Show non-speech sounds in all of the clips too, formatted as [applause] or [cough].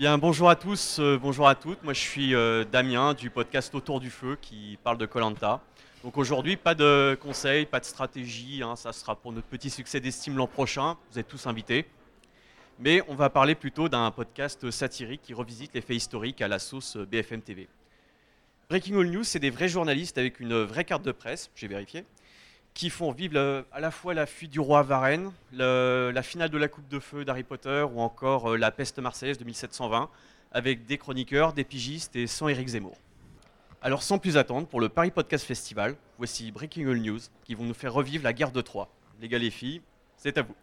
Bien, bonjour à tous, euh, bonjour à toutes. Moi, je suis euh, Damien du podcast Autour du Feu qui parle de Colanta. Donc aujourd'hui, pas de conseils, pas de stratégie. hein, ça sera pour notre petit succès d'estime l'an prochain. Vous êtes tous invités. Mais on va parler plutôt d'un podcast satirique qui revisite les faits historiques à la sauce BFM TV. Breaking All News, c'est des vrais journalistes avec une vraie carte de presse, j'ai vérifié, qui font vivre le- à la fois la fuite du roi à Varennes, le- la finale de la Coupe de Feu d'Harry Potter ou encore euh, la peste marseillaise de 1720, avec des chroniqueurs, des pigistes et sans Éric Zemmour. Alors sans plus attendre, pour le Paris Podcast Festival, voici Breaking All News qui vont nous faire revivre la guerre de Troie. Les gars, les filles, c'est à vous.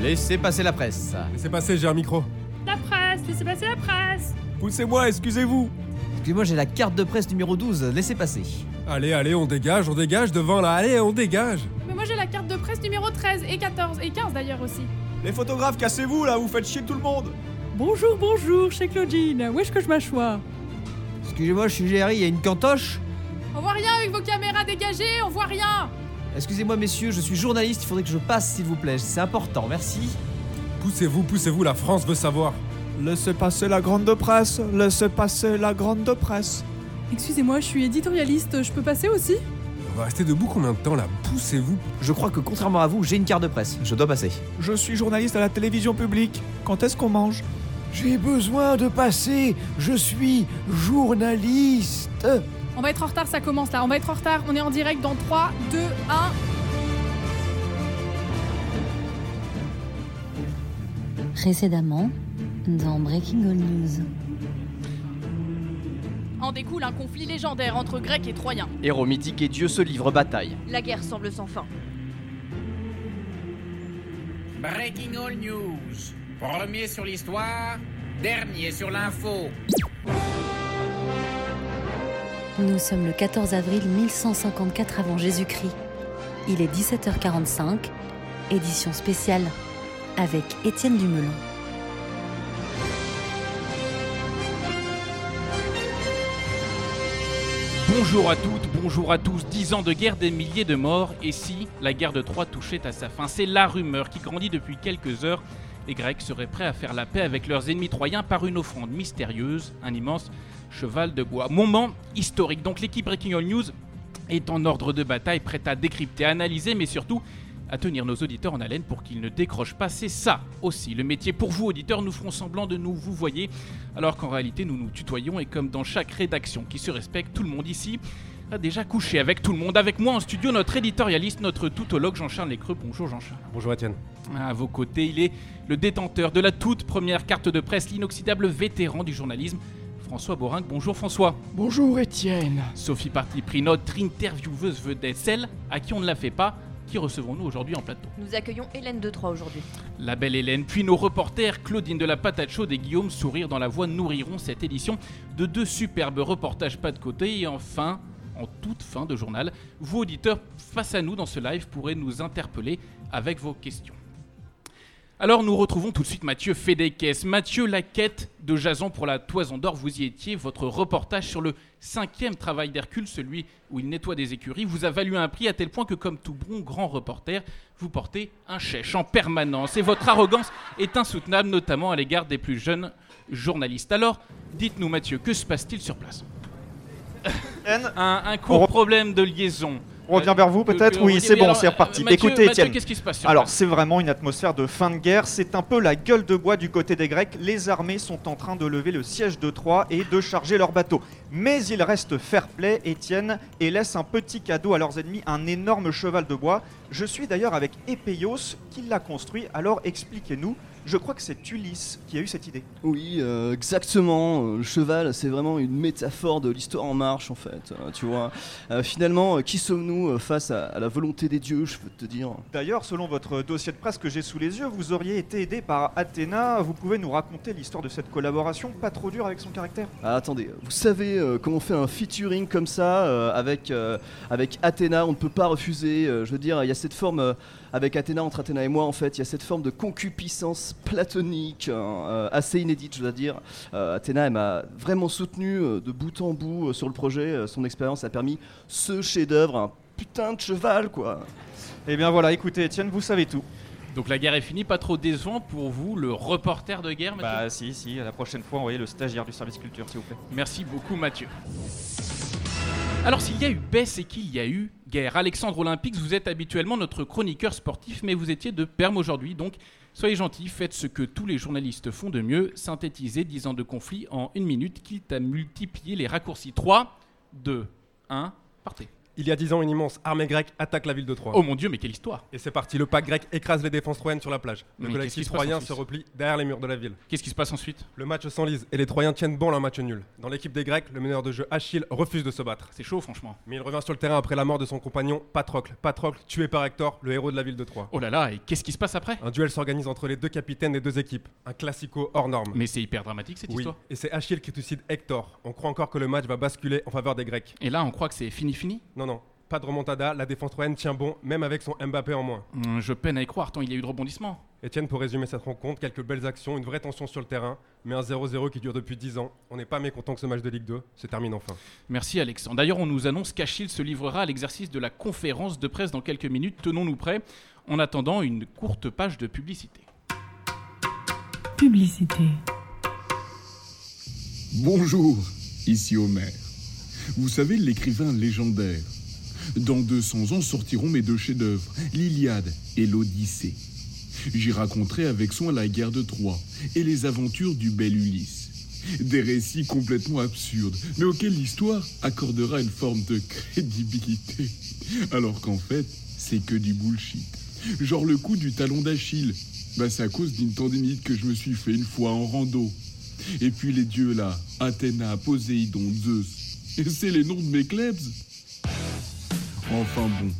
Laissez passer la presse. Laissez passer, j'ai un micro. La presse, laissez passer la presse Poussez-moi, excusez-vous. Excusez-moi, j'ai la carte de presse numéro 12. Laissez passer. Allez, allez, on dégage, on dégage devant là. Allez, on dégage. Mais moi j'ai la carte de presse numéro 13 et 14 et 15 d'ailleurs aussi. Les photographes, cassez-vous là, vous faites chier tout le monde Bonjour, bonjour, chez Claudine. Où est-ce que je m'assois Excusez-moi, je suis GRI, il y a une cantoche On voit rien avec vos caméras dégagées, on voit rien Excusez-moi, messieurs, je suis journaliste, il faudrait que je passe, s'il vous plaît. C'est important, merci. Poussez-vous, poussez-vous, la France veut savoir. Laissez passer la grande presse, laissez passer la grande presse. Excusez-moi, je suis éditorialiste, je peux passer aussi? On va rester debout combien de temps là? Poussez-vous. Je crois que contrairement à vous, j'ai une carte de presse. Je dois passer. Je suis journaliste à la télévision publique. Quand est-ce qu'on mange? J'ai besoin de passer. Je suis journaliste. On va être en retard, ça commence là, on va être en retard, on est en direct dans 3, 2, 1. Précédemment, dans Breaking All News. En découle un conflit légendaire entre Grecs et Troyens. Héros mythiques et dieux se livrent bataille. La guerre semble sans fin. Breaking All News. Premier sur l'histoire, dernier sur l'info. Nous sommes le 14 avril 1154 avant Jésus-Christ. Il est 17h45, édition spéciale avec Étienne Dumelin. Bonjour à toutes, bonjour à tous. Dix ans de guerre, des milliers de morts. Et si la guerre de Troie touchait à sa fin? C'est la rumeur qui grandit depuis quelques heures. Les Grecs seraient prêts à faire la paix avec leurs ennemis troyens par une offrande mystérieuse, un immense cheval de bois. Moment historique. Donc l'équipe Breaking All News est en ordre de bataille, prête à décrypter, analyser, mais surtout à tenir nos auditeurs en haleine pour qu'ils ne décrochent pas. C'est ça aussi le métier. Pour vous, auditeurs, nous ferons semblant de nous vous voyez, alors qu'en réalité nous nous tutoyons et comme dans chaque rédaction qui se respecte, tout le monde ici a déjà couché avec tout le monde. Avec moi en studio, notre éditorialiste, notre toutologue Jean-Charles Lécreux. Bonjour Jean-Charles. Bonjour Étienne. À vos côtés, il est le détenteur de la toute première carte de presse, l'inoxydable vétéran du journalisme. François Borinque, bonjour François. Bonjour Étienne. Sophie Parti-Pris, notre intervieweuse vedette, celle à qui on ne la fait pas. Qui recevons-nous aujourd'hui en plateau Nous accueillons Hélène de Troyes aujourd'hui. La belle Hélène, puis nos reporters Claudine de la Patate Chaude et Guillaume Sourire dans la voix nourriront cette édition de deux superbes reportages pas de côté. Et enfin, en toute fin de journal, vous auditeurs face à nous dans ce live pourrez nous interpeller avec vos questions. Alors nous retrouvons tout de suite Mathieu Fédéquès. Mathieu, la quête de Jason pour la Toison d'Or, vous y étiez. Votre reportage sur le cinquième travail d'Hercule, celui où il nettoie des écuries, vous a valu un prix à tel point que comme tout bon grand reporter, vous portez un chèche en permanence. Et votre arrogance est insoutenable, notamment à l'égard des plus jeunes journalistes. Alors, dites-nous Mathieu, que se passe-t-il sur place? Un, un court problème de liaison. On revient vers vous peut-être Oui, c'est bon, c'est reparti. euh, Mathieu- Écoutez Étienne. qu'est-ce qui se passe Alors c'est vraiment une atmosphère de fin de guerre, c'est un peu la gueule de bois du côté des Grecs. Les armées sont en train de lever le siège de Troie et de charger leurs bateaux. Mais ils restent fair-play, Étienne, et laissent un petit cadeau à leurs ennemis, un énorme cheval de bois. Je suis d'ailleurs avec Épéios qui l'a construit, alors expliquez-nous. Je crois que c'est Ulysse qui a eu cette idée. Oui, euh, exactement. Euh, Le cheval, c'est vraiment une métaphore de l'histoire en marche, en fait. euh, tu vois. Euh, finalement, qui sommes-nous face à, à la volonté des dieux, je veux te dire D'ailleurs, selon votre dossier de presse que j'ai sous les yeux, vous auriez été aidé par Athéna. Vous pouvez nous raconter l'histoire de cette collaboration, pas trop dure avec son caractère? Ah, attendez, vous savez comment on fait un featuring comme ça avec, avec Athéna? On ne peut pas refuser. je veux dire, il y a cette forme avec Athéna, entre Athéna et moi, en fait, il y a cette forme de concupiscence platonique hein, euh, assez inédite, je dois dire. Euh, Athéna, elle m'a vraiment soutenu euh, de bout en bout euh, sur le projet. Euh, son expérience a permis ce chef-d'œuvre, un putain de cheval, quoi. Eh bien voilà, écoutez, Étienne, vous savez tout. Donc la guerre est finie, pas trop décevant pour vous, le reporter de guerre, Mathieu? Bah si, si, à la prochaine fois, envoyez le stagiaire du service culture, s'il vous plaît. Merci beaucoup Mathieu. Alors s'il y a eu paix, c'est qu'il y a eu guerre. Alexandre Olympique, vous êtes habituellement notre chroniqueur sportif, mais vous étiez de perme aujourd'hui, donc soyez gentil, faites ce que tous les journalistes font de mieux, synthétisez 10 ans de conflit en une minute, quitte à multiplier les raccourcis. 3, 2, 1, partez. Il y a dix ans, une immense armée grecque attaque la ville de Troie. Oh mon dieu, mais quelle histoire Et c'est parti, le pack grec écrase les défenses troyennes sur la plage. Mais Le qu'est-ce qui collectif se passe troyen ensuite se replie derrière les murs de la ville. Qu'est-ce qui se passe ensuite? Le match s'enlise et les Troyens tiennent bon leur match nul. Dans l'équipe des Grecs, le meneur de jeu Achille refuse de se battre. C'est chaud franchement. Mais il revient sur le terrain après la mort de son compagnon Patrocle. Patrocle tué par Hector, le héros de la ville de Troie. Oh là là, et qu'est-ce qui se passe après? Un duel s'organise entre les deux capitaines des deux équipes. Un classico hors norme. Mais c'est hyper dramatique cette oui, histoire. et c'est Achille qui trucide Hector. On croit encore que le match va basculer en faveur des Grecs. Et là, on croit que c'est fini fini? Non, pas de remontada, la défense troyenne tient bon, même avec son Mbappé en moins. Hum, Je peine à y croire, tant il y a eu de rebondissements. Etienne, pour résumer cette rencontre, quelques belles actions, une vraie tension sur le terrain, mais un 0-0 qui dure depuis 10 ans. On n'est pas mécontent que ce match de Ligue 2 se termine enfin. Merci Alexandre. D'ailleurs, on nous annonce qu'Achille se livrera à l'exercice de la conférence de presse dans quelques minutes. Tenons-nous prêts en attendant une courte page de publicité. Publicité. Bonjour, ici Homer. Vous savez, l'écrivain légendaire. Dans 200 ans sortiront mes deux chefs-d'œuvre, l'Iliade et l'Odyssée. J'y raconterai avec soin la guerre de Troie et les aventures du bel Ulysse. Des récits complètement absurdes, mais auxquels l'histoire accordera une forme de crédibilité. Alors qu'en fait, c'est que du bullshit. Genre le coup du talon d'Achille. Bah, c'est à cause d'une tendinite que je me suis fait une fois en rando. Et puis les dieux là, Athéna, Poséidon, Zeus. C'est les noms de mes klebs. Enfin bon,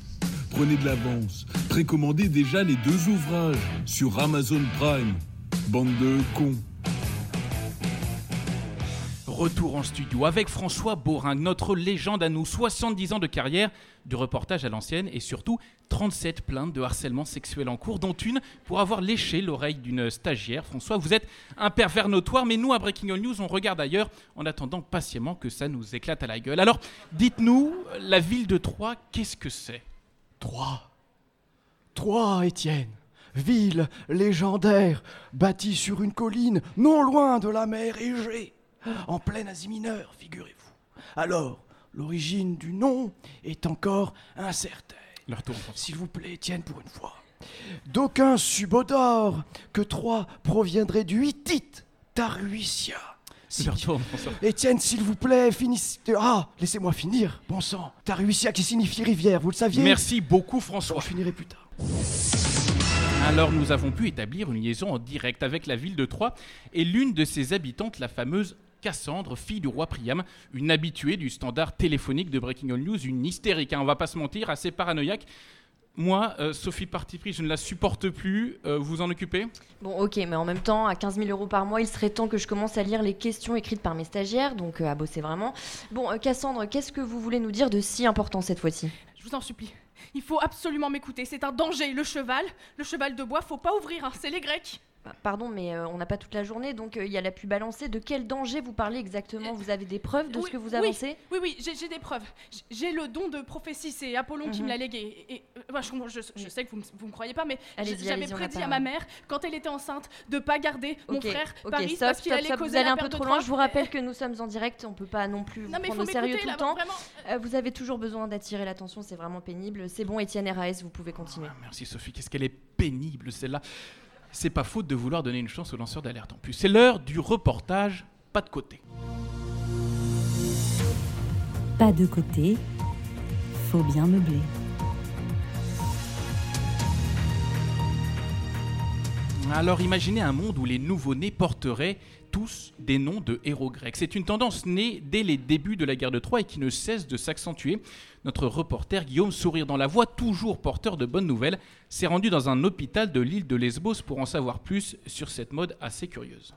prenez de l'avance. Précommandez déjà les deux ouvrages sur Amazon Prime. Bande de cons. Retour en studio avec François Boring, notre légende à nous, 70 ans de carrière, du reportage à l'ancienne et surtout 37 plaintes de harcèlement sexuel en cours, dont une pour avoir léché l'oreille d'une stagiaire. François, vous êtes un pervers notoire, mais nous à Breaking All News, on regarde ailleurs en attendant patiemment que ça nous éclate à la gueule. Alors, dites-nous, la ville de Troyes, qu'est-ce que c'est? Troyes. Troyes, Étienne. Ville légendaire, bâtie sur une colline, non loin de la mer Égée, en plein Asie mineure, figurez-vous. Alors, l'origine du nom est encore incertaine. S'il vous plaît, Étienne, pour une fois. D'aucuns subodorent que Troyes proviendrait du hittite François. Étienne, s'il vous plaît, finissez. Ah, laissez-moi finir, bon sang. Taruisia qui signifie rivière, vous le saviez Merci beaucoup, François. Je finirai plus tard. Alors nous avons pu établir une liaison en direct avec la ville de Troyes et l'une de ses habitantes, la fameuse Cassandre, fille du roi Priam, une habituée du standard téléphonique de Breaking All News, une hystérique, hein, on va pas se mentir, assez paranoïaque. Moi, euh, Sophie Parti je ne la supporte plus. Euh, vous en occupez? Bon, ok, mais en même temps, à 15 000 euros par mois, il serait temps que je commence à lire les questions écrites par mes stagiaires, donc euh, à bosser vraiment. Bon, euh, Cassandre, qu'est-ce que vous voulez nous dire de si important cette fois-ci? Je vous en supplie. Il faut absolument m'écouter. C'est un danger. Le cheval, le cheval de bois, faut pas ouvrir. hein, C'est les Grecs. Bah, Pardon, mais euh, on n'a pas toute la journée, donc euh, il y a la pub balancée. De quel danger vous parlez exactement? Vous avez des preuves de Oui, ce que vous oui, avancez? Oui, oui, j'ai j'ai des preuves. J'ai le don de prophétie. C'est Apollon qui Mhm. me l'a légué. Et, et, moi, je, je- je sais que vous vous me croyez pas, mais j'avais prédit à ma mère, quand elle était enceinte, de pas garder mon Ok, frère ok, Paris stop, parce qu'il stop, allait stop, causer vous allez la un peu trop loin. Je vous rappelle que nous sommes en direct, on peut pas non plus vous Non, prendre au sérieux tout le temps. vraiment. Euh, vous avez toujours besoin d'attirer l'attention, c'est vraiment pénible. C'est bon, Étienne RAS, vous pouvez continuer. Merci Sophie, qu'est-ce qu'elle est pénible celle-là. C'est pas faute de vouloir donner une chance aux lanceurs d'alerte en plus. C'est l'heure du reportage, pas de côté. Pas de côté, faut bien meubler. Alors imaginez un monde où les nouveau-nés porteraient tous des noms de héros grecs. C'est une tendance née dès les débuts de la guerre de Troie et qui ne cesse de s'accentuer. Notre reporter Guillaume Sourire dans la voix, toujours porteur de bonnes nouvelles, s'est rendu dans un hôpital de l'île de Lesbos pour en savoir plus sur cette mode assez curieuse.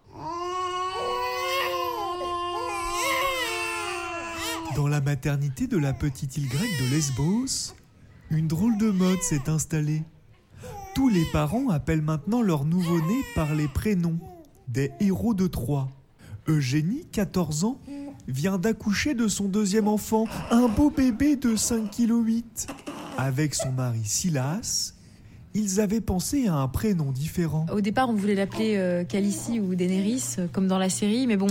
Dans la maternité de la petite île grecque de Lesbos, une drôle de mode s'est installée. Tous les parents appellent maintenant leur nouveau-né par les prénoms des héros de Troie. Eugénie, 14 ans, vient d'accoucher de son deuxième enfant, un beau bébé de 5,8 kg. Avec son mari Silas, ils avaient pensé à un prénom différent. Au départ, on voulait l'appeler euh, ou Daenerys, euh, comme dans la série, mais bon,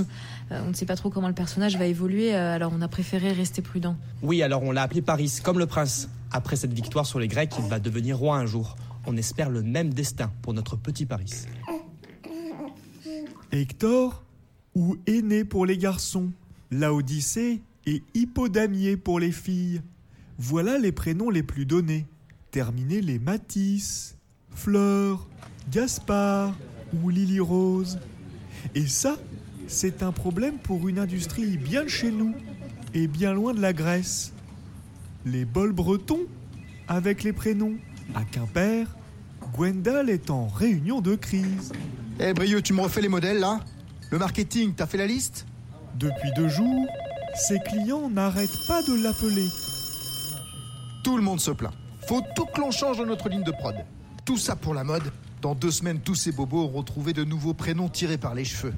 euh, on ne sait pas trop comment le personnage va évoluer, euh, alors on a préféré rester prudent. Oui, alors on l'a appelé Paris, comme le prince. Après cette victoire sur les Grecs, il va devenir roi un jour. On espère le même destin pour notre petit Paris. Hector ou Aîné pour les garçons, Laodicée et Hippodamie pour les filles. Voilà les prénoms les plus donnés. Terminez les Matisse, Fleur, Gaspard ou Lily Rose. Et ça, c'est un problème pour une industrie bien chez nous et bien loin de la Grèce. Les bols bretons avec les prénoms. À Quimper, Gwendal est en réunion de crise. Eh Brieux, tu me refais les modèles là Le marketing, t'as fait la liste Depuis deux jours, ses clients n'arrêtent pas de l'appeler. Tout le monde se plaint. Faut tout que l'on change dans notre ligne de prod. Tout ça pour la mode. Dans deux semaines, tous ces bobos auront trouvé de nouveaux prénoms tirés par les cheveux.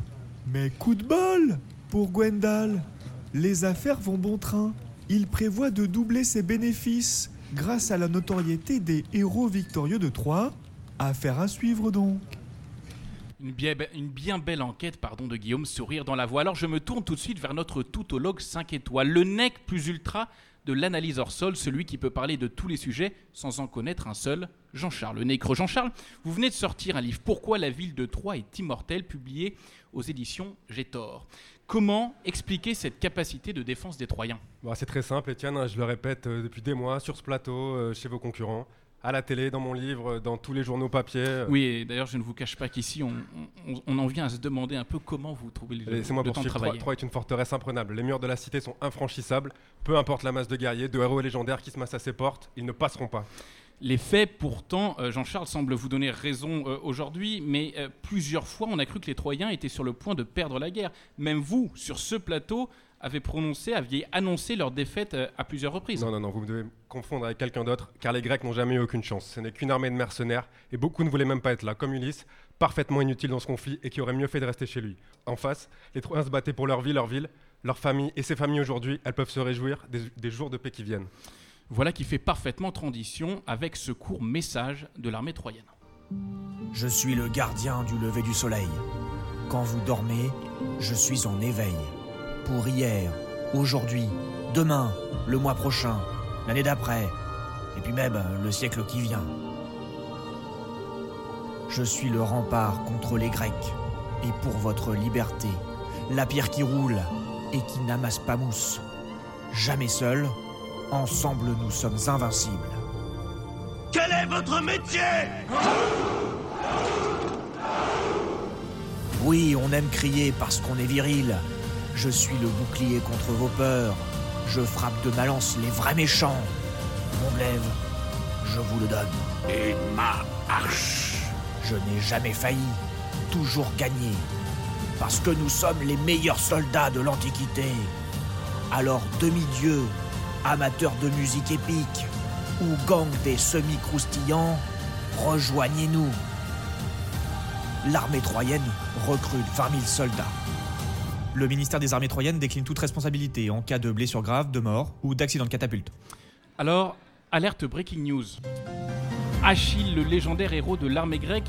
Mais coup de bol pour Gwendal. Les affaires vont bon train. Il prévoit de doubler ses bénéfices grâce à la notoriété des héros victorieux de Troie. Affaire à suivre donc. Une bien, belle enquête pardon, de Guillaume Sourire dans la voix. Alors je me tourne tout de suite vers notre toutologue 5 étoiles, le nec plus ultra de l'analyse hors sol, celui qui peut parler de tous les sujets sans en connaître un seul, Jean-Charles. Le Jean-Charles, vous venez de sortir un livre Pourquoi la ville de Troyes est immortelle, publié aux éditions J'ai tort. Comment expliquer cette capacité de défense des Troyens? Bon, c'est très simple, Etienne, hein, je le répète euh, depuis des mois sur ce plateau, euh, chez vos concurrents, à la télé, dans mon livre, dans tous les journaux papier. Oui, et d'ailleurs je ne vous cache pas qu'ici on, on- on en vient à se demander un peu comment vous trouvez le, Laissez-moi le temps de poursuivre. Troyes, travailler. Troyes est une forteresse imprenable. Les murs de la cité sont infranchissables. Peu importe la masse de guerriers, de héros légendaires qui se massent à ses portes, ils ne passeront pas. Les faits, pourtant, euh, Jean-Charles semble vous donner raison euh, aujourd'hui, mais euh, plusieurs fois, on a cru que les Troyens étaient sur le point de perdre la guerre. Même vous, sur ce plateau, avez prononcé, aviez annoncé leur défaite euh, à plusieurs reprises. Non, non, non, vous devez me confondre avec quelqu'un d'autre, car les Grecs n'ont jamais eu aucune chance. Ce n'est qu'une armée de mercenaires, et beaucoup ne voulaient même pas être là, comme Ulysse, parfaitement inutile dans ce conflit et qui aurait mieux fait de rester chez lui. En face, les Troyens se battaient pour leur vie, leur ville, leur famille, et ces familles aujourd'hui, elles peuvent se réjouir des, des jours de paix qui viennent. Voilà qui fait parfaitement transition avec ce court message de l'armée troyenne. Je suis le gardien du lever du soleil. Quand vous dormez, je suis en éveil. Pour hier, aujourd'hui, demain, le mois prochain, l'année d'après, et puis même le siècle qui vient. Je suis le rempart contre les Grecs, et pour votre liberté, la pierre qui roule et qui n'amasse pas mousse. Jamais seul, ensemble nous sommes invincibles. Quel est votre métier? Oui, on aime crier parce qu'on est viril. Je suis le bouclier contre vos peurs. Je frappe de ma lance les vrais méchants. Mon glaive, je vous le donne. Et ma hache. Je n'ai jamais failli, toujours gagné. Parce que nous sommes les meilleurs soldats de l'Antiquité. Alors, demi-dieux, amateurs de musique épique, ou gang des semi-croustillants, rejoignez-nous. L'armée troyenne recrute 20 000 soldats. Le ministère des Armées troyennes décline toute responsabilité en cas de blessure grave, de mort ou d'accident de catapulte. Alors, alerte breaking news. Achille, le légendaire héros de l'armée grecque,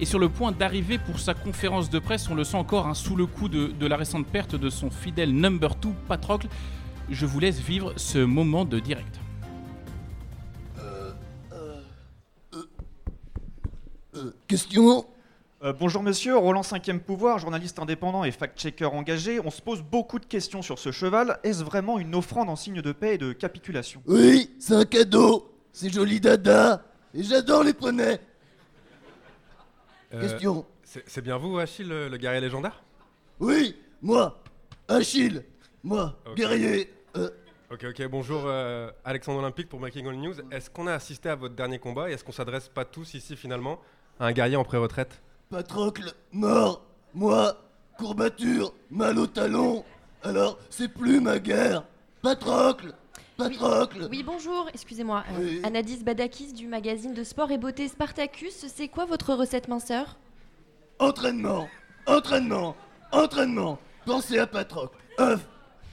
est sur le point d'arriver pour sa conférence de presse. On le sent encore hein, sous le coup de, de la récente perte de son fidèle number 2, Patrocle. Je vous laisse vivre ce moment de direct. Question Euh, bonjour monsieur, Roland 5e pouvoir, journaliste indépendant et fact-checker engagé. On se pose beaucoup de questions sur ce cheval. Est-ce vraiment une offrande en signe de paix et de capitulation? Oui, c'est un cadeau. C'est joli dada. Et j'adore les poneys. Euh, Question. C'est bien vous, Achille, le, le guerrier légendaire? Oui, moi, Achille. Moi, guerrier. euh, Ok, ok, bonjour euh, Alexandre Olympique pour Making All News. Est-ce qu'on a assisté à votre dernier combat et est-ce qu'on s'adresse pas tous ici finalement à un guerrier en pré-retraite? Patrocle, mort. Moi, courbature, mal au talon. Alors, c'est plus ma guerre. Patrocle, Patrocle. Oui, bonjour, excusez-moi. Euh, Anadis Badakis du magazine de sport et beauté Spartacus, c'est quoi votre recette minceur? Entraînement, entraînement, entraînement. Pensez à Patrocle. œuf,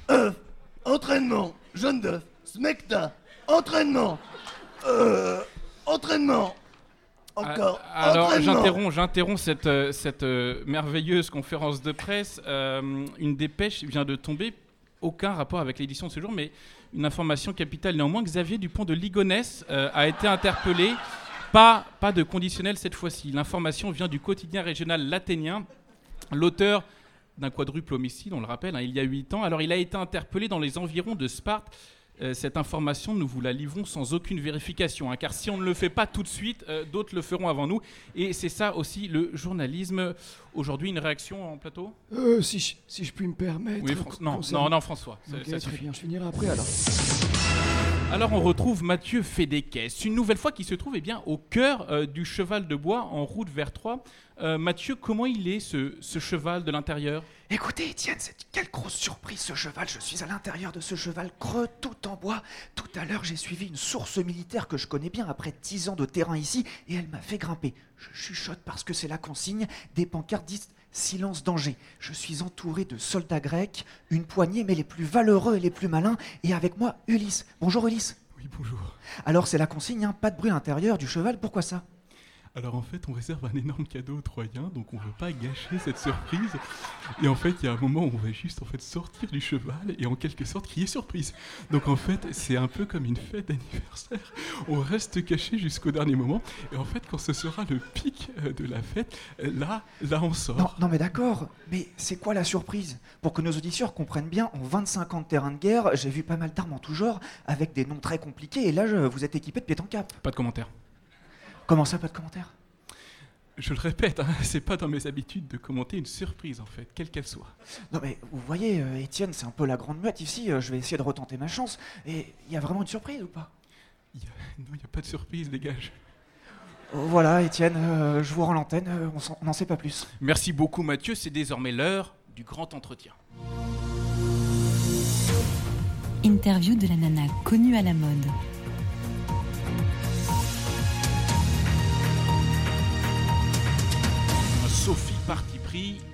œuf, entraînement, jaune d'œuf, smecta, entraînement, euh, entraînement, encore, Ah, Alors, j'interromps, j'interromps cette, euh, cette euh, merveilleuse conférence de presse. Euh, une dépêche vient de tomber. Aucun rapport avec l'édition de ce jour, mais une information capitale néanmoins. Xavier Dupont de Ligonnès euh, a été interpellé. Pas, pas de conditionnel cette fois-ci. L'information vient du quotidien régional laténien. L'auteur d'un quadruple homicide, on le rappelle, hein, il y a 8 ans. Alors, il a été interpellé dans les environs de Sparte. Euh, cette information, nous vous la livrons sans aucune vérification, hein, car si on ne le fait pas tout de suite, euh, d'autres le feront avant nous. Et c'est ça aussi le journalisme. Aujourd'hui, une réaction en plateau? Euh, si, je- si je puis me permettre. Oui, Fran- non, non, non, François, ça- ça très bien, je finirai après alors. Alors on retrouve Mathieu Fédéquès, une nouvelle fois qui se trouve eh bien, au cœur euh, du cheval de bois en route vers Troyes. Euh, Mathieu, comment il est ce, cheval de l'intérieur? Écoutez, Étienne, quelle grosse surprise ce cheval. Je suis à l'intérieur de ce cheval creux, tout en bois. Tout à l'heure, j'ai suivi une source militaire que je connais bien après 10 ans de terrain ici et elle m'a fait grimper. Je chuchote parce que c'est la consigne. Des pancartes disent silence danger. Je suis entouré de soldats grecs, une poignée, mais les plus valeureux et les plus malins, et avec moi Ulysse. Bonjour Ulysse. Oui, bonjour. Alors c'est la consigne, hein, pas de bruit à l'intérieur du cheval, pourquoi ça? Alors en fait, on réserve un énorme cadeau aux Troyens, donc on veut pas gâcher cette surprise. Et en fait, il y a un moment où on va juste en fait sortir du cheval et en quelque sorte crier surprise. Donc en fait, c'est un peu comme une fête d'anniversaire. On reste caché jusqu'au dernier moment. Et en fait, quand ce sera le pic euh, de la fête, euh, là, là, on sort. Non, non mais d'accord, mais c'est quoi la surprise? Pour que nos auditeurs comprennent bien, en 25 ans de terrain de guerre, j'ai vu pas mal d'armes en tout genre, avec des noms très compliqués, et là je- vous êtes équipé de pied en cap. Pas de commentaire. Comment ça, pas de commentaire? Je le répète, hein, c'est pas dans mes habitudes de commenter une surprise en fait, quelle qu'elle soit. Non mais vous voyez, euh, Étienne, c'est un peu la grande muette ici, euh, je vais essayer de retenter ma chance, et il y a vraiment une surprise ou pas? Non, il n'y a pas de surprise, dégage. Oh, Voilà, Étienne, euh, je vous rends l'antenne, euh, on s'en- on n'en sait pas plus. Merci beaucoup Mathieu, c'est désormais l'heure du grand entretien. Interview de la nana connue à la mode.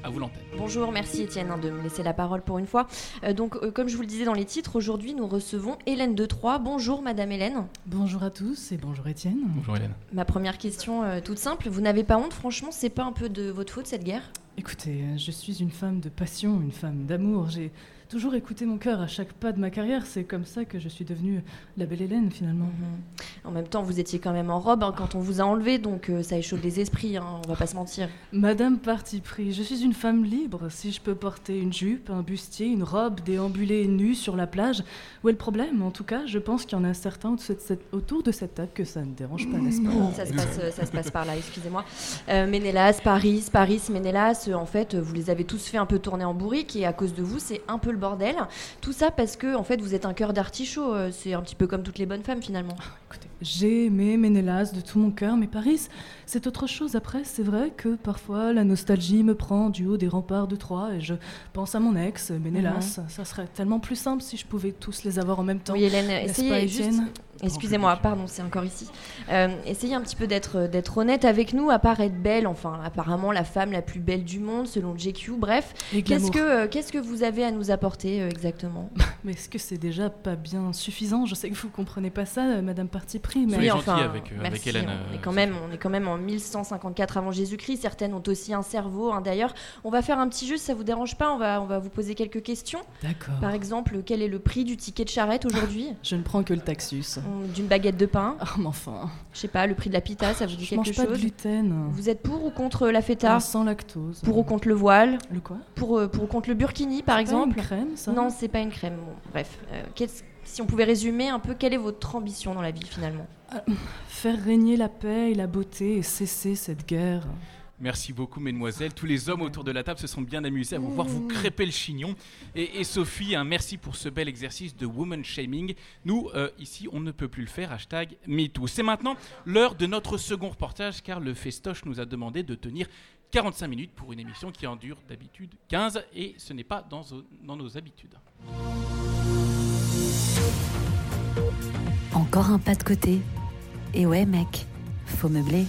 À vous l'antenne. Bonjour, merci Étienne hein, de me laisser la parole pour une fois. Euh, donc, euh, comme je vous le disais dans les titres, aujourd'hui nous recevons Hélène de Troyes. Bonjour Madame Hélène. Bonjour à tous et bonjour Étienne. Bonjour Hélène. Ma première question euh, toute simple, vous n'avez pas honte Franchement, c'est pas un peu de votre faute cette guerre? Écoutez, je suis une femme de passion, une femme d'amour. J'ai toujours écouté mon cœur à chaque pas de ma carrière. C'est comme ça que je suis devenue la belle Hélène finalement. En même temps, vous étiez quand même en robe hein, quand on vous a enlevé, donc euh, ça échauffe les esprits, hein, on va pas se mentir. Madame Parti pris, je suis une femme libre. Si je peux porter une jupe, un bustier, une robe, déambuler nue sur la plage, où est le problème? En tout cas, je pense qu'il y en a certains autour de cette- table que ça ne dérange pas, n'est-ce pas? Ça se passe, euh, ça se passe par là, excusez-moi. Euh, Ménélas, Paris, Paris, Ménélas, en fait, vous les avez tous fait un peu tourner en bourrique et à cause de vous, c'est un peu le bordel. Tout ça parce que, en fait, vous êtes un cœur d'artichaut. euh, c'est un petit peu comme toutes les bonnes femmes finalement. J'ai aimé Ménélas de tout mon cœur, mais Paris, c'est autre chose. Après, c'est vrai que parfois la nostalgie me prend du haut des remparts de Troyes et je pense à mon ex, Ménélas. Ça serait tellement plus simple si je pouvais tous les avoir en même temps. Oui, Hélène, essayez pas, juste. Excusez-moi, pardon, c'est encore ici. Euh, essayez un petit peu d'être d'être honnête avec nous, à part être belle, enfin, apparemment la femme la plus belle du monde, selon JQ. Bref, qu'est-ce que euh, qu'est-ce que vous avez à nous apporter euh, exactement? [laughs] Mais est-ce que c'est déjà pas bien suffisant? Je sais que vous comprenez pas ça, euh, Madame Parti mais Soyez gentille avec, euh, avec merci, Hélène, On euh, est quand même, on est quand même en 1154 avant Jésus-Christ. Certaines ont aussi un cerveau. hein. D'ailleurs, on va faire un petit jeu, si ça vous dérange pas. On va, on va vous poser quelques questions. D'accord. Par exemple, quel est le prix du ticket de charrette aujourd'hui? [laughs] Je ne prends que le taxus. D'une baguette de pain? Ah, mais enfin. Je sais pas, le prix de la pita, ça vous dit Je quelque mange pas de chose? gluten. Vous êtes pour ou contre la feta? Ah, sans lactose. Pour ou contre le voile? Le quoi? Pour, euh, pour ou contre le burkini, par C'est pas exemple? une crème, ça? Non, c'est pas une crème. Bon, bref, euh, qu'est-ce- si on pouvait résumer un peu, quelle est votre ambition dans la vie finalement? Ah, Faire régner la paix et la beauté et cesser cette guerre. Merci beaucoup, mesdemoiselles. Tous les hommes autour de la table se sont bien amusés à vous voir vous crêper le chignon. Et, et Sophie, un merci pour ce bel exercice de woman shaming. Nous, euh, ici, on ne peut plus le faire. Hashtag MeToo. C'est maintenant l'heure de notre second reportage, car le festoche nous a demandé de tenir 45 minutes pour une émission qui en dure d'habitude 15, et ce n'est pas dans, dans nos habitudes. Encore un pas de côté. Et ouais, mec, faut meubler.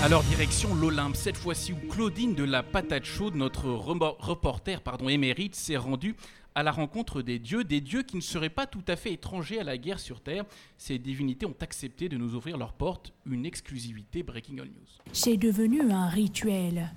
Alors direction l'Olympe, cette fois-ci où Claudine de la Patate Chaude, notre reporter pardon, émérite, s'est rendue à la rencontre des dieux, des dieux qui ne seraient pas tout à fait étrangers à la guerre sur Terre. Ces divinités ont accepté de nous ouvrir leurs portes, une exclusivité Breaking All News. C'est devenu un rituel.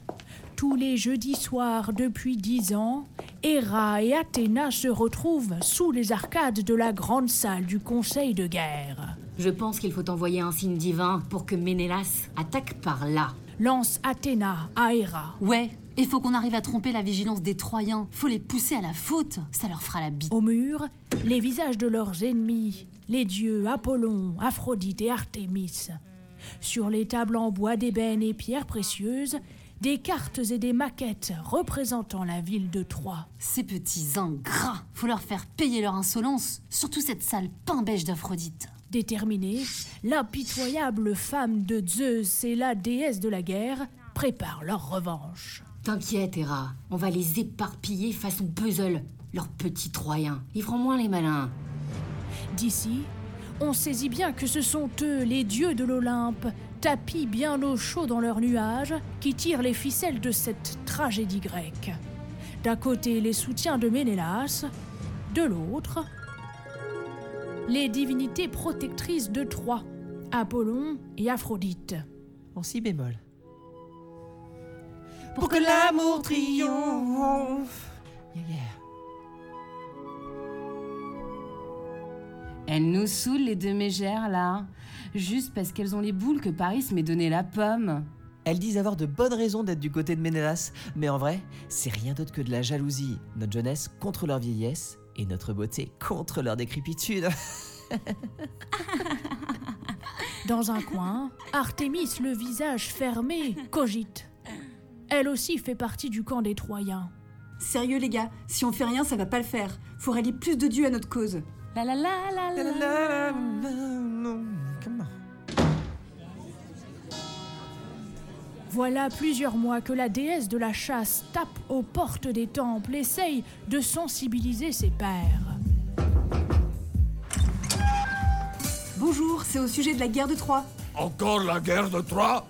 Tous les jeudis soirs depuis dix ans, Héra et Athéna se retrouvent sous les arcades de la grande salle du Conseil de guerre. Je pense qu'il faut envoyer un signe divin pour que Ménélas attaque par là. Lance Athéna à Héra. Ouais, il faut qu'on arrive à tromper la vigilance des Troyens. Faut les pousser à la faute. Ça leur fera la bite. Au mur, les visages de leurs ennemis, les dieux Apollon, Aphrodite et Artémis. Sur les tables en bois d'ébène et pierres précieuses, des cartes et des maquettes représentant la ville de Troie. Ces petits ingrats. Faut leur faire payer leur insolence. Surtout cette sale pain beige d'Aphrodite. Déterminée, l'impitoyable femme de Zeus et la déesse de la guerre préparent leur revanche. T'inquiète, Héra. On va les éparpiller façon puzzle. Leurs petits Troyens. Ils feront moins les malins. D'ici, on saisit bien que ce sont eux, les dieux de l'Olympe, tapis bien au chaud dans leurs nuages, qui tirent les ficelles de cette tragédie grecque. D'un côté, les soutiens de Ménélas, de l'autre, les divinités protectrices de Troie, Apollon et Aphrodite. En si bémol. Pour que l'amour triomphe. Yeah, yeah. Elles nous saoulent, les deux mégères, là. Juste parce qu'elles ont les boules que Paris m'ait donné la pomme. Elles disent avoir de bonnes raisons d'être du côté de Ménélas, mais en vrai, c'est rien d'autre que de la jalousie. Notre jeunesse contre leur vieillesse et notre beauté contre leur décrépitude. [laughs] Dans un coin, Artémis, le visage fermé, cogite. Elle aussi fait partie du camp des Troyens. Sérieux les gars, si on fait rien, ça va pas le faire. Faut rallier plus de dieux à notre cause. La la la la la la. Voilà plusieurs mois que la déesse de la chasse tape aux portes des temples, essaye de sensibiliser ses pairs. Bonjour, c'est au sujet de la guerre de Troie. Encore la guerre de Troie?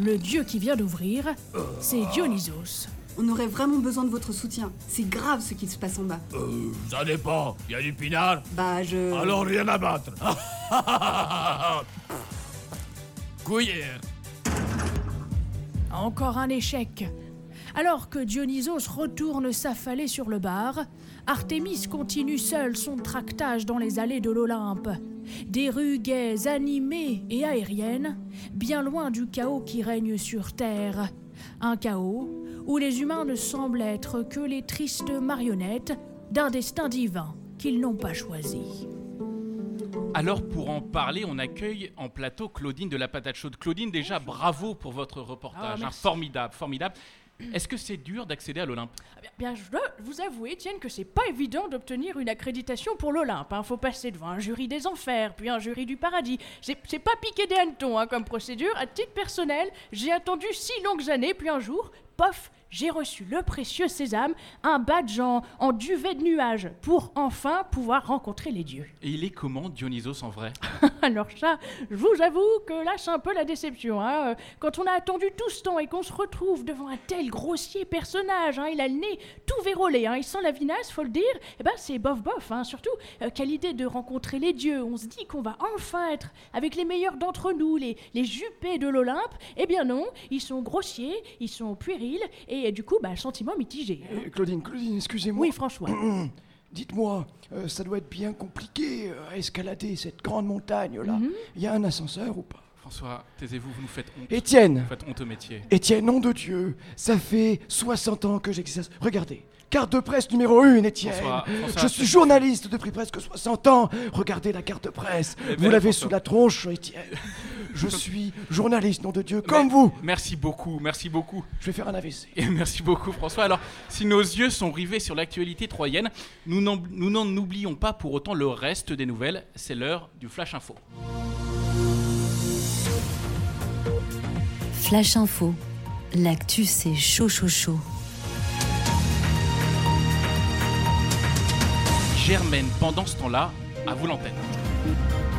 Le dieu qui vient d'ouvrir, c'est Dionysos. On aurait vraiment besoin de votre soutien. C'est grave ce qui se passe en bas. Euh, ça dépend. Y a du pinard Bah, je. Alors rien à battre. [laughs] Couillère. Encore un échec. Alors que Dionysos retourne s'affaler sur le bar, Artémis continue seul son tractage dans les allées de l'Olympe. Des rues gaies, animées et aériennes, bien loin du chaos qui règne sur Terre. Un chaos où les humains ne semblent être que les tristes marionnettes d'un destin divin qu'ils n'ont pas choisi. Alors pour en parler, on accueille en plateau Claudine de la Patate Chaude. Claudine, déjà bravo pour votre reportage, Ah, hein, formidable, formidable. Est-ce que c'est dur d'accéder à l'Olympe? Ah bien, je dois vous avouer, Étienne, que c'est pas évident d'obtenir une accréditation pour l'Olympe. hein. Faut passer devant un jury des enfers, puis un jury du paradis. C'est pas piqué des hannetons hein, comme procédure. À titre personnel, j'ai attendu six longues années, puis un jour, pof, j'ai reçu le précieux sésame, un badge en, en duvet de nuages, pour enfin pouvoir rencontrer les dieux. Et il est comment Dionysos en vrai [laughs] Alors ça, je vous avoue que là, c'est un peu la déception. hein. Euh, Quand on a attendu tout ce temps et qu'on se retrouve devant un tel grossier personnage, hein, il a le nez tout vérolé, hein, il sent la vinasse, faut le dire, et ben c'est bof bof. hein. Surtout, euh, quelle idée de rencontrer les dieux. On se dit qu'on va enfin être avec les meilleurs d'entre nous, les, les jupés de l'Olympe. Eh bien non, ils sont grossiers, ils sont puérils, et, du coup, bah, sentiment mitigé. Euh, Claudine, Claudine, excusez-moi. Oui, François. [clears throat] Dites-moi, euh, ça doit être bien compliqué euh, à escalader cette grande montagne-là. Mhm. Il y a un ascenseur ou pas? François, taisez-vous, vous nous faites honte. Étienne Vous faites honte au métier. Étienne, nom de Dieu, ça fait 60 ans que j'exerce. Regardez, carte de presse numéro 1, Étienne. Je suis journaliste depuis presque 60 ans. Regardez la carte de presse. Mais Vous belle, l'avez sous la tronche, Étienne. Je [laughs] suis journaliste, nom de Dieu, comme vous. Merci beaucoup, merci beaucoup. Je vais faire un AVC. Et merci beaucoup François. Alors, si nos yeux sont rivés sur l'actualité troyenne, nous n'en nous n'en oublions pas pour autant le reste des nouvelles. C'est l'heure du Flash Info. Flash Info. L'actu, c'est chaud, chaud, chaud. Germaine, pendant ce temps-là, à vous l'antenne.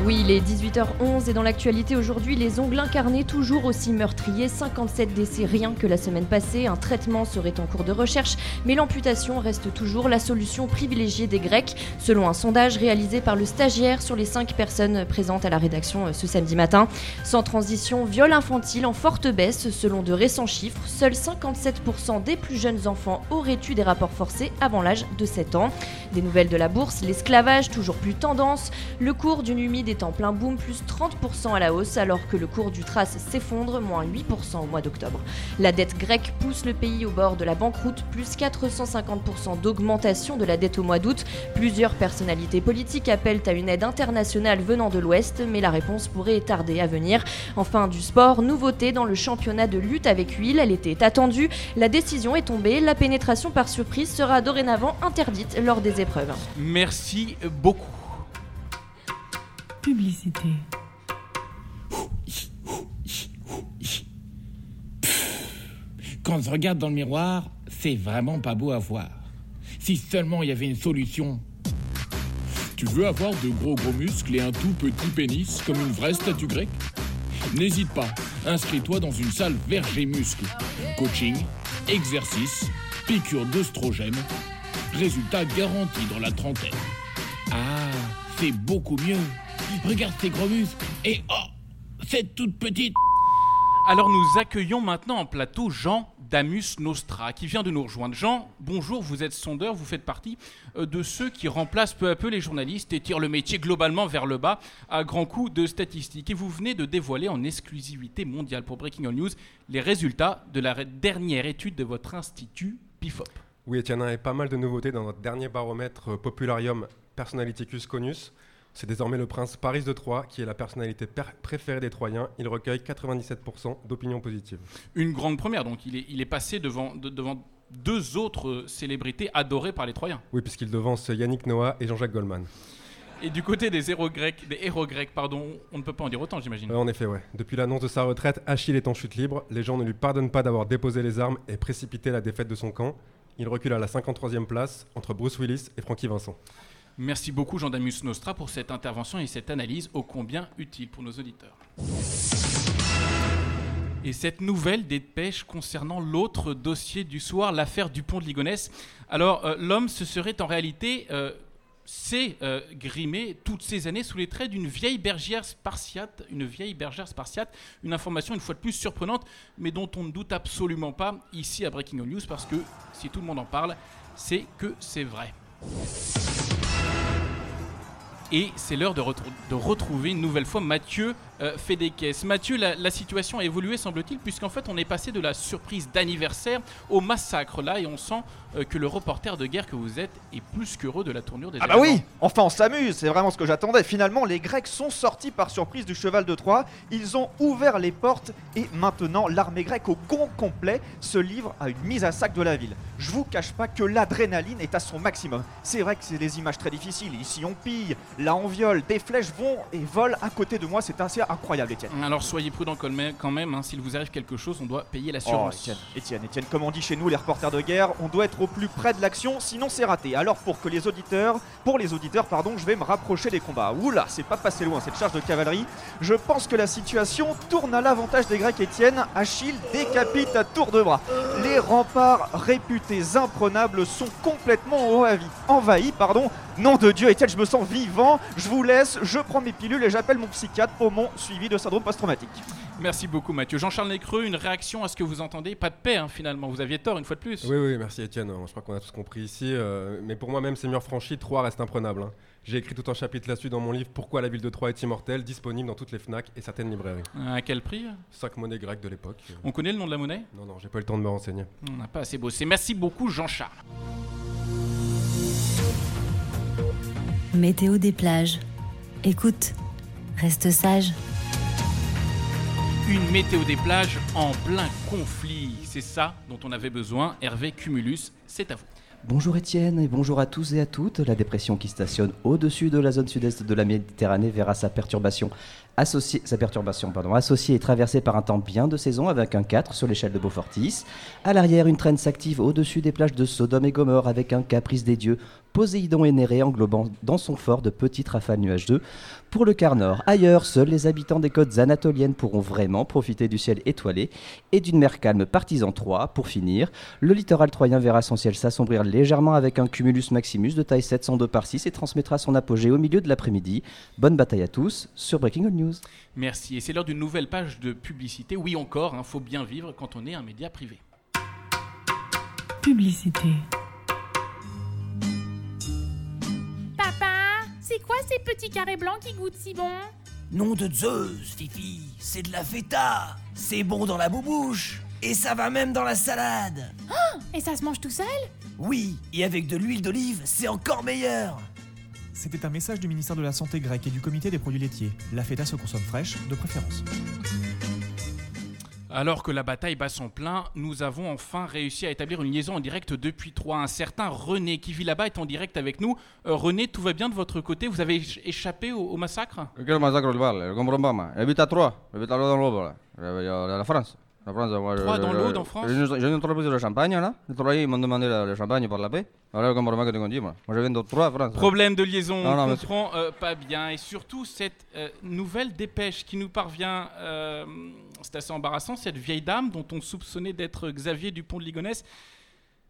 Oui, il est 18h11 et dans l'actualité aujourd'hui, les ongles incarnés toujours aussi meurtriers, 57 décès rien que la semaine passée, un traitement serait en cours de recherche, mais l'amputation reste toujours la solution privilégiée des Grecs, selon un sondage réalisé par le stagiaire sur les 5 personnes présentes à la rédaction euh, ce samedi matin. Sans transition, viol infantile en forte baisse selon de récents chiffres, seuls 57% des plus jeunes enfants auraient eu des rapports forcés avant l'âge de 7 ans. Des nouvelles de la bourse, l'esclavage toujours plus tendance, le cours d'une humide est en plein boom, plus 30% à la hausse, alors que le cours du trace s'effondre, moins 8% au mois d'octobre. La dette grecque pousse le pays au bord de la banqueroute, plus 450% d'augmentation de la dette au mois d'août. Plusieurs personnalités politiques appellent à une aide internationale venant de l'Ouest, mais la réponse pourrait tarder à venir. Enfin, du sport, nouveauté dans le championnat de lutte avec huile, elle était attendue. La décision est tombée, la pénétration par surprise sera dorénavant interdite lors des épreuves. Merci beaucoup. Publicité. Quand je regarde dans le miroir, c'est vraiment pas beau à voir. Si seulement il y avait une solution. Tu veux avoir de gros gros muscles et un tout petit pénis comme une vraie statue grecque? N'hésite pas, inscris-toi dans une salle verger muscle. Coaching, exercice, piqûre d'œstrogène. Résultat garanti dans la trentaine. Ah, c'est beaucoup mieux. Regarde ces gros muscles et oh, cette toute petite. Alors nous accueillons maintenant en plateau Jean Damus Nostra qui vient de nous rejoindre. Jean, bonjour, vous êtes sondeur, vous faites partie euh, de ceux qui remplacent peu à peu les journalistes et tirent le métier globalement vers le bas à grands coups de statistiques. Et vous venez de dévoiler en exclusivité mondiale pour Breaking All News les résultats de la dernière étude de votre institut PIFOP. Oui, Etienne, il y a pas mal de nouveautés dans notre dernier baromètre euh, Popularium Personaliticus Conus. C'est désormais le prince Paris de Troyes qui est la personnalité per- préférée des Troyens. Il recueille 97% d'opinions positives. Une grande première, donc il est, il est passé devant, de- devant deux autres euh, célébrités adorées par les Troyens. Oui, puisqu'il devance Yannick Noah et Jean-Jacques Goldman. Et du côté des héros grecs, des héros grecs, pardon, on ne peut pas en dire autant, j'imagine. Euh, en effet, ouais. Depuis l'annonce de sa retraite, Achille est en chute libre. Les gens ne lui pardonnent pas d'avoir déposé les armes et précipité la défaite de son camp. Il recule à la 53e place entre Bruce Willis et Francky Vincent. Merci beaucoup Jean Damus Nostra pour cette intervention et cette analyse ô combien utile pour nos auditeurs. Et cette nouvelle dépêche concernant l'autre dossier du soir, l'affaire Dupont de Ligonnès. Alors, euh, l'homme se serait en réalité euh, s'est euh, grimé toutes ces années sous les traits d'une vieille bergère spartiate, une vieille bergère spartiate, une information une fois de plus surprenante, mais dont on ne doute absolument pas ici à Breaking News, parce que si tout le monde en parle, c'est que c'est vrai. Et c'est l'heure de, retrou- de retrouver une nouvelle fois Mathieu euh, Fédéquès. Mathieu, la, la situation a évolué, semble-t-il, puisqu'en fait, on est passé de la surprise d'anniversaire au massacre là, et on sent euh, que le reporter de guerre que vous êtes est plus qu'heureux de la tournure des Ah bah oui, enfin on s'amuse, c'est vraiment ce que j'attendais. Finalement, les Grecs sont sortis par surprise du cheval de Troie, ils ont ouvert les portes et maintenant l'armée grecque au gond complet se livre à une mise à sac de la ville. Je vous cache pas que l'adrénaline est à son maximum. C'est vrai que c'est des images très difficiles, ici on pille, là on viole, des flèches vont et volent à côté de moi, c'est assez incroyable Étienne. Alors soyez prudent quand même, quand même hein, s'il vous arrive quelque chose, on doit payer Oh, l'assurance. Étienne, Étienne, Étienne, comme on dit chez nous, les reporters de guerre, on doit être au plus près de l'action, sinon c'est raté. Alors pour que les auditeurs, pour les auditeurs, pardon, je vais me rapprocher des combats. Oula, c'est pas passé loin cette charge de cavalerie. Je pense que la situation tourne à l'avantage des Grecs. Étienne, Achille décapite à tour de bras. Les remparts réputés imprenables sont complètement envahis. Envahis, pardon. Nom de Dieu, Étienne, je me sens vivant. Je vous laisse, je prends mes pilules et j'appelle mon psychiatre pour mon suivi de syndrome post-traumatique. Merci beaucoup Mathieu. Jean-Charles Nécreux, une réaction à ce que vous entendez Pas de paix hein, finalement, vous aviez tort une fois de plus. Oui, oui, merci Étienne. Je crois qu'on a tous compris ici. euh, mais pour moi, même ces murs franchis, Troyes reste imprenable. hein. J'ai écrit tout un chapitre là-dessus dans mon livre Pourquoi la ville de Troyes est immortelle, disponible dans toutes les FNAC et certaines librairies. À quel prix? 5 monnaies grecques de l'époque. On connaît le nom de la monnaie? Non, non, j'ai pas eu le temps de me renseigner. On n'a pas assez bossé. Merci beaucoup Jean-Charles. Météo des plages. Écoute, reste sage. Une météo des plages en plein conflit. C'est ça dont on avait besoin. Hervé Cumulus, c'est à vous. Bonjour Étienne et bonjour à tous et à toutes. La dépression qui stationne au-dessus de la zone sud-est de la Méditerranée verra sa perturbation Sa perturbation, pardon, associée et traversée par un temps bien de saison avec un 4 sur l'échelle de Beaufortis. À l'arrière, une traîne s'active au-dessus des plages de Sodome et Gomorre avec un caprice des dieux, Poséidon et Néré englobant dans son fort de petites rafales nuages 2. Pour le quart nord, ailleurs, seuls les habitants des côtes anatoliennes pourront vraiment profiter du ciel étoilé et d'une mer calme partisan 3. Pour finir, le littoral troyen verra son ciel s'assombrir légèrement avec un cumulus maximus de taille 702 par 6 et transmettra son apogée au milieu de l'après-midi. Bonne bataille à tous sur Breaking All News. Merci. Et c'est l'heure d'une nouvelle page de publicité. Oui, encore, il faut bien vivre quand on est un média privé. Publicité. Papa, c'est quoi ces petits carrés blancs qui goûtent si bon? Nom de Zeus, Fifi, c'est de la feta. C'est bon dans la boubouche. Et ça va même dans la salade. Oh, Et ça se mange tout seul? Oui, et avec de l'huile d'olive, c'est encore meilleur. C'était un message du ministère de la Santé grec et du comité des produits laitiers. La feta se consomme fraîche, de préférence. Alors que la bataille bat son plein, nous avons enfin réussi à établir une liaison en direct depuis Troyes. Un certain René qui vit là-bas est en direct avec nous. Euh, René, tout va bien de votre côté? Vous avez éch- échappé au, au massacre? Quel massacre Je comprends pas, moi. J'habite à Troyes, j'habite à la France. La France, je- dans l'Aude, en France J'ai une, j'ai entreprise de champagne, là. Les Troyens, ils m'ont demandé le, le champagne par la paix. Alors, je comprends pas ce qu'on dit, moi. Moi, je viens de Troyes, France. Problème de liaison, Non, on mais- comprend euh, pas bien. Et surtout, cette euh, nouvelle dépêche qui nous parvient, euh, c'est assez embarrassant, cette vieille dame dont on soupçonnait d'être Xavier Dupont de Ligonnès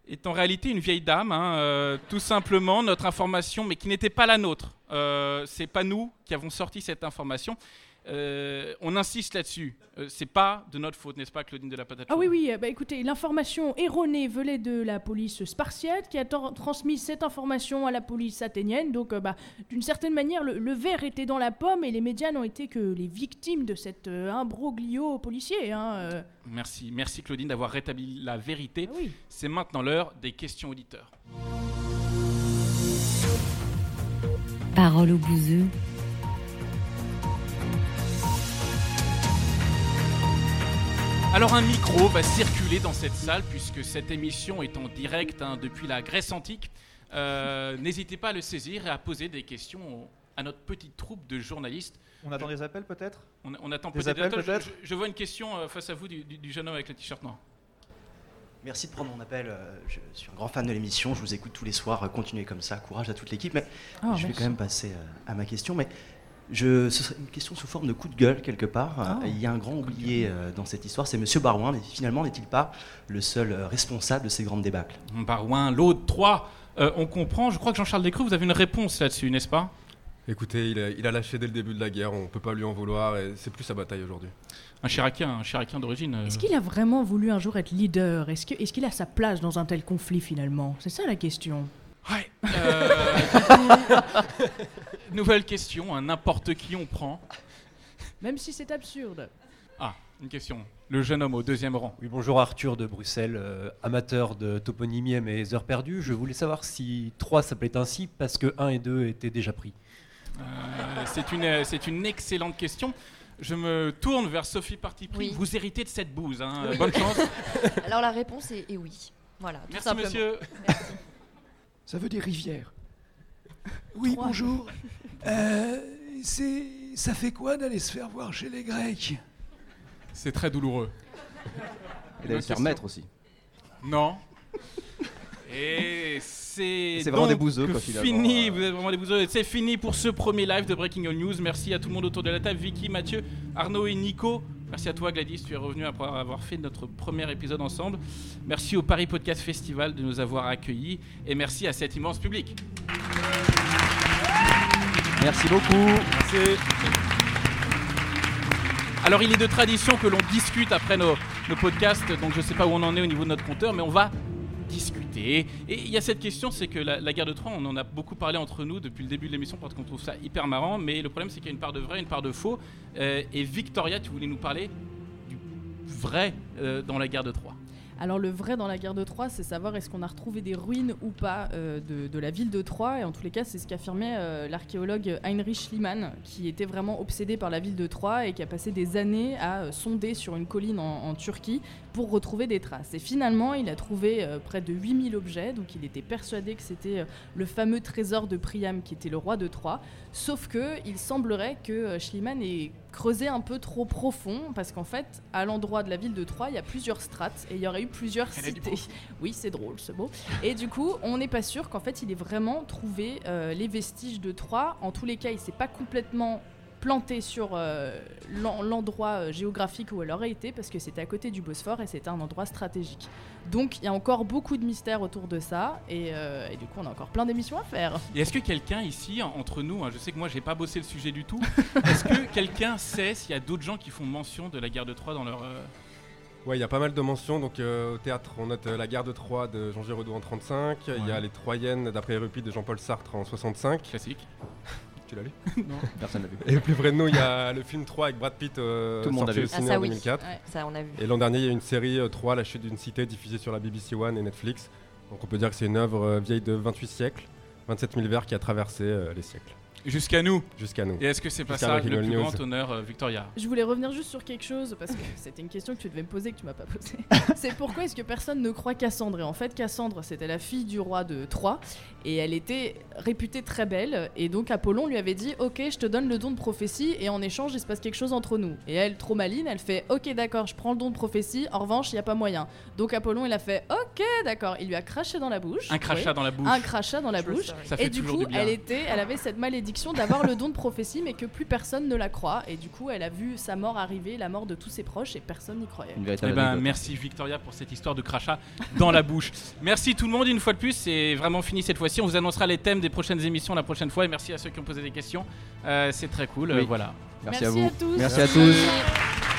est en réalité une vieille dame, hein, euh, tout simplement, notre information, mais qui n'était pas la nôtre. Euh, c'est pas nous qui avons sorti cette information. Euh, on insiste là-dessus. Euh, c'est pas de notre faute, n'est-ce pas, Claudine de la Patate Ah oui, oui, euh, bah écoutez, l'information erronée venait de la police spartiate qui a transmis cette information à la police athénienne. Donc, euh, bah, d'une certaine manière, le, le verre était dans la pomme et les médias n'ont été que les victimes de cet euh, imbroglio policier. Hein, euh. Merci, merci Claudine d'avoir rétabli la vérité. Ah oui. C'est maintenant l'heure des questions auditeurs. Parole au bouseux. Alors un micro va circuler dans cette salle puisque cette émission est en direct hein, depuis la Grèce antique. Euh, N'hésitez pas à le saisir et à poser des questions au- à notre petite troupe de journalistes. On attend des appels peut-être? On, on attend Des peut-être. appels, Attends, je- peut-être? je, je vois une question euh, face à vous du, du- du jeune homme avec le t-shirt noir. Merci de prendre mon appel. euh, Je suis un grand fan de l'émission. Je vous écoute tous les soirs. Continuez comme ça. Courage à toute l'équipe. Mais Ah, je vais merci. quand même passer à ma question. Mais je, ce serait une question sous forme de coup de gueule quelque part. Ah. Euh, Il y a un grand oublié euh, dans cette histoire. C'est Monsieur Barouin. Mais finalement, n'est-il pas le seul euh, responsable de ces grandes débâcles? Barouin, l'autre, 3. on comprend. Je crois que Jean-Charles Descreux, vous avez une réponse là-dessus, n'est-ce pas? Écoutez, il a, il a lâché dès le début de la guerre, on peut pas lui en vouloir, et c'est plus sa bataille aujourd'hui. Un Chiracien, un Chiracien d'origine. euh, Est-ce qu'il a vraiment voulu un jour être leader? Est-ce que- est-ce qu'il a sa place dans un tel conflit finalement? C'est ça la question. Ouais. Euh, [laughs] nouvelle question, hein, n'importe qui on prend. Même si c'est absurde. Ah, une question. Le jeune homme au deuxième rang. Oui, bonjour Arthur de Bruxelles, euh, amateur de toponymie et mes heures perdues. Je voulais savoir si 3 s'appelait ainsi parce que 1 et 2 étaient déjà pris. Euh, c'est une, euh, c'est une excellente question. Je me tourne vers Sophie Partipris. Oui. Vous héritez de cette bouse. hein. Oui. Bonne chance. [laughs] Alors la réponse est, est oui. Voilà, tout Merci, simplement. monsieur. Ça veut dire rivière. Oui, bonjour. Euh, c'est, ça fait quoi d'aller se faire voir chez les Grecs? C'est très douloureux. Et d'aller se faire mettre aussi. Non. Et c'est C'est vraiment donc des bouseux, quoi, finalement. Fini, vous êtes vraiment des bouseux. C'est fini pour ce premier live de Breaking All News. Merci à tout le monde autour de la table, Vicky, Mathieu, Arnaud et Nico. Merci à toi Gladys, tu es revenu après avoir fait notre premier épisode ensemble. Merci au Paris Podcast Festival de nous avoir accueillis et merci à cet immense public. Merci beaucoup. Alors il est de tradition que l'on discute après nos, podcasts, donc je ne sais pas où on en est au niveau de notre compteur, mais on va discuter. Et il y a cette question, c'est que la, la guerre de Troie, on en a beaucoup parlé entre nous depuis le début de l'émission parce qu'on trouve ça hyper marrant, mais le problème c'est qu'il y a une part de vrai, une part de faux. Euh, et Victoria, tu voulais nous parler du vrai euh, dans la guerre de Troie. Alors le vrai dans la guerre de Troie, c'est savoir est-ce qu'on a retrouvé des ruines ou pas euh, de, la ville de Troie. Et en tous les cas, c'est ce qu'affirmait euh, l'archéologue Heinrich Schliemann, qui était vraiment obsédé par la ville de Troie et qui a passé des années à euh, sonder sur une colline en, Turquie pour retrouver des traces. Et finalement, il a trouvé près de 8000 objets, donc il était persuadé que c'était le fameux trésor de Priam qui était le roi de Troie. Sauf que il semblerait que Schliemann ait creuser un peu trop profond parce qu'en fait, à l'endroit de la ville de Troyes, il y a plusieurs strates et il y aurait eu plusieurs Elle cités. Oui, c'est drôle ce mot. Et du coup, on n'est pas sûr qu'en fait, il ait vraiment trouvé euh, les vestiges de Troyes. En tous les cas, il s'est pas complètement planté sur euh, l'en- l'endroit euh, géographique où elle aurait été parce que c'était à côté du Bosphore et c'était un endroit stratégique. Donc il y a encore beaucoup de mystères autour de ça et, euh, et du coup on a encore plein d'émissions à faire. Et est-ce que quelqu'un ici, en- entre nous, hein, je sais que moi j'ai pas bossé le sujet du tout, [laughs] est-ce que quelqu'un sait s'il y a d'autres gens qui font mention de la guerre de Troie dans leur. euh, Ouais, il y a pas mal de mentions. Donc, euh, au théâtre, on note euh, La guerre de Troie de Jean Giraudoux en 35. Il y a Les Troyennes d'après Euripide de Jean-Paul Sartre en 65. Classique. Tu l'as lu [laughs] Non. Personne l'a vu. Et plus près de nous, il y a le film 3 avec Brad Pitt euh, Tout le monde sorti a vu. au ciné Ah, ça, en oui. 2004. Ouais, ça, on a vu. Et l'an dernier, il y a une série euh, 3, La chute d'une cité, diffusée sur la BBC One et Netflix. Donc on peut dire que c'est une œuvre euh, vieille de 28 siècles, 27 000 vers qui a traversé euh, les siècles. Jusqu'à nous Jusqu'à nous. Et est-ce que c'est pas ça le plus News. grand honneur, euh, Victoria? Je voulais revenir juste sur quelque chose parce que c'était une question que tu devais me poser que tu m'as pas posée. [laughs] c'est pourquoi est-ce que personne ne croit Cassandre? Et en fait, Cassandre, c'était la fille du roi de Troie et elle était réputée très belle. Et donc Apollon lui avait dit Ok, je te donne le don de prophétie et en échange, il se passe quelque chose entre nous. Et elle, trop maline, elle fait Ok, d'accord, je prends le don de prophétie. En revanche, il y a pas moyen. Donc Apollon, il a fait Ok, d'accord. Il lui a craché dans la bouche. Un crachat Oui. dans la bouche. Un crachat dans la Je bouche. savais. Ça fait et du coup, du bien. elle était, elle avait cette malédiction d'avoir le don de prophétie, mais que plus personne ne la croit. Et du coup, elle a vu sa mort arriver, la mort de tous ses proches, et personne n'y croyait. Eh ben, merci Victoria pour cette histoire de crachat dans la bouche. Merci tout le monde une fois de plus, c'est vraiment fini cette fois-ci. On vous annoncera les thèmes des prochaines émissions la prochaine fois et merci à ceux qui ont posé des questions. Euh, c'est très cool, euh, voilà. Merci à vous. à tous. Merci à tous.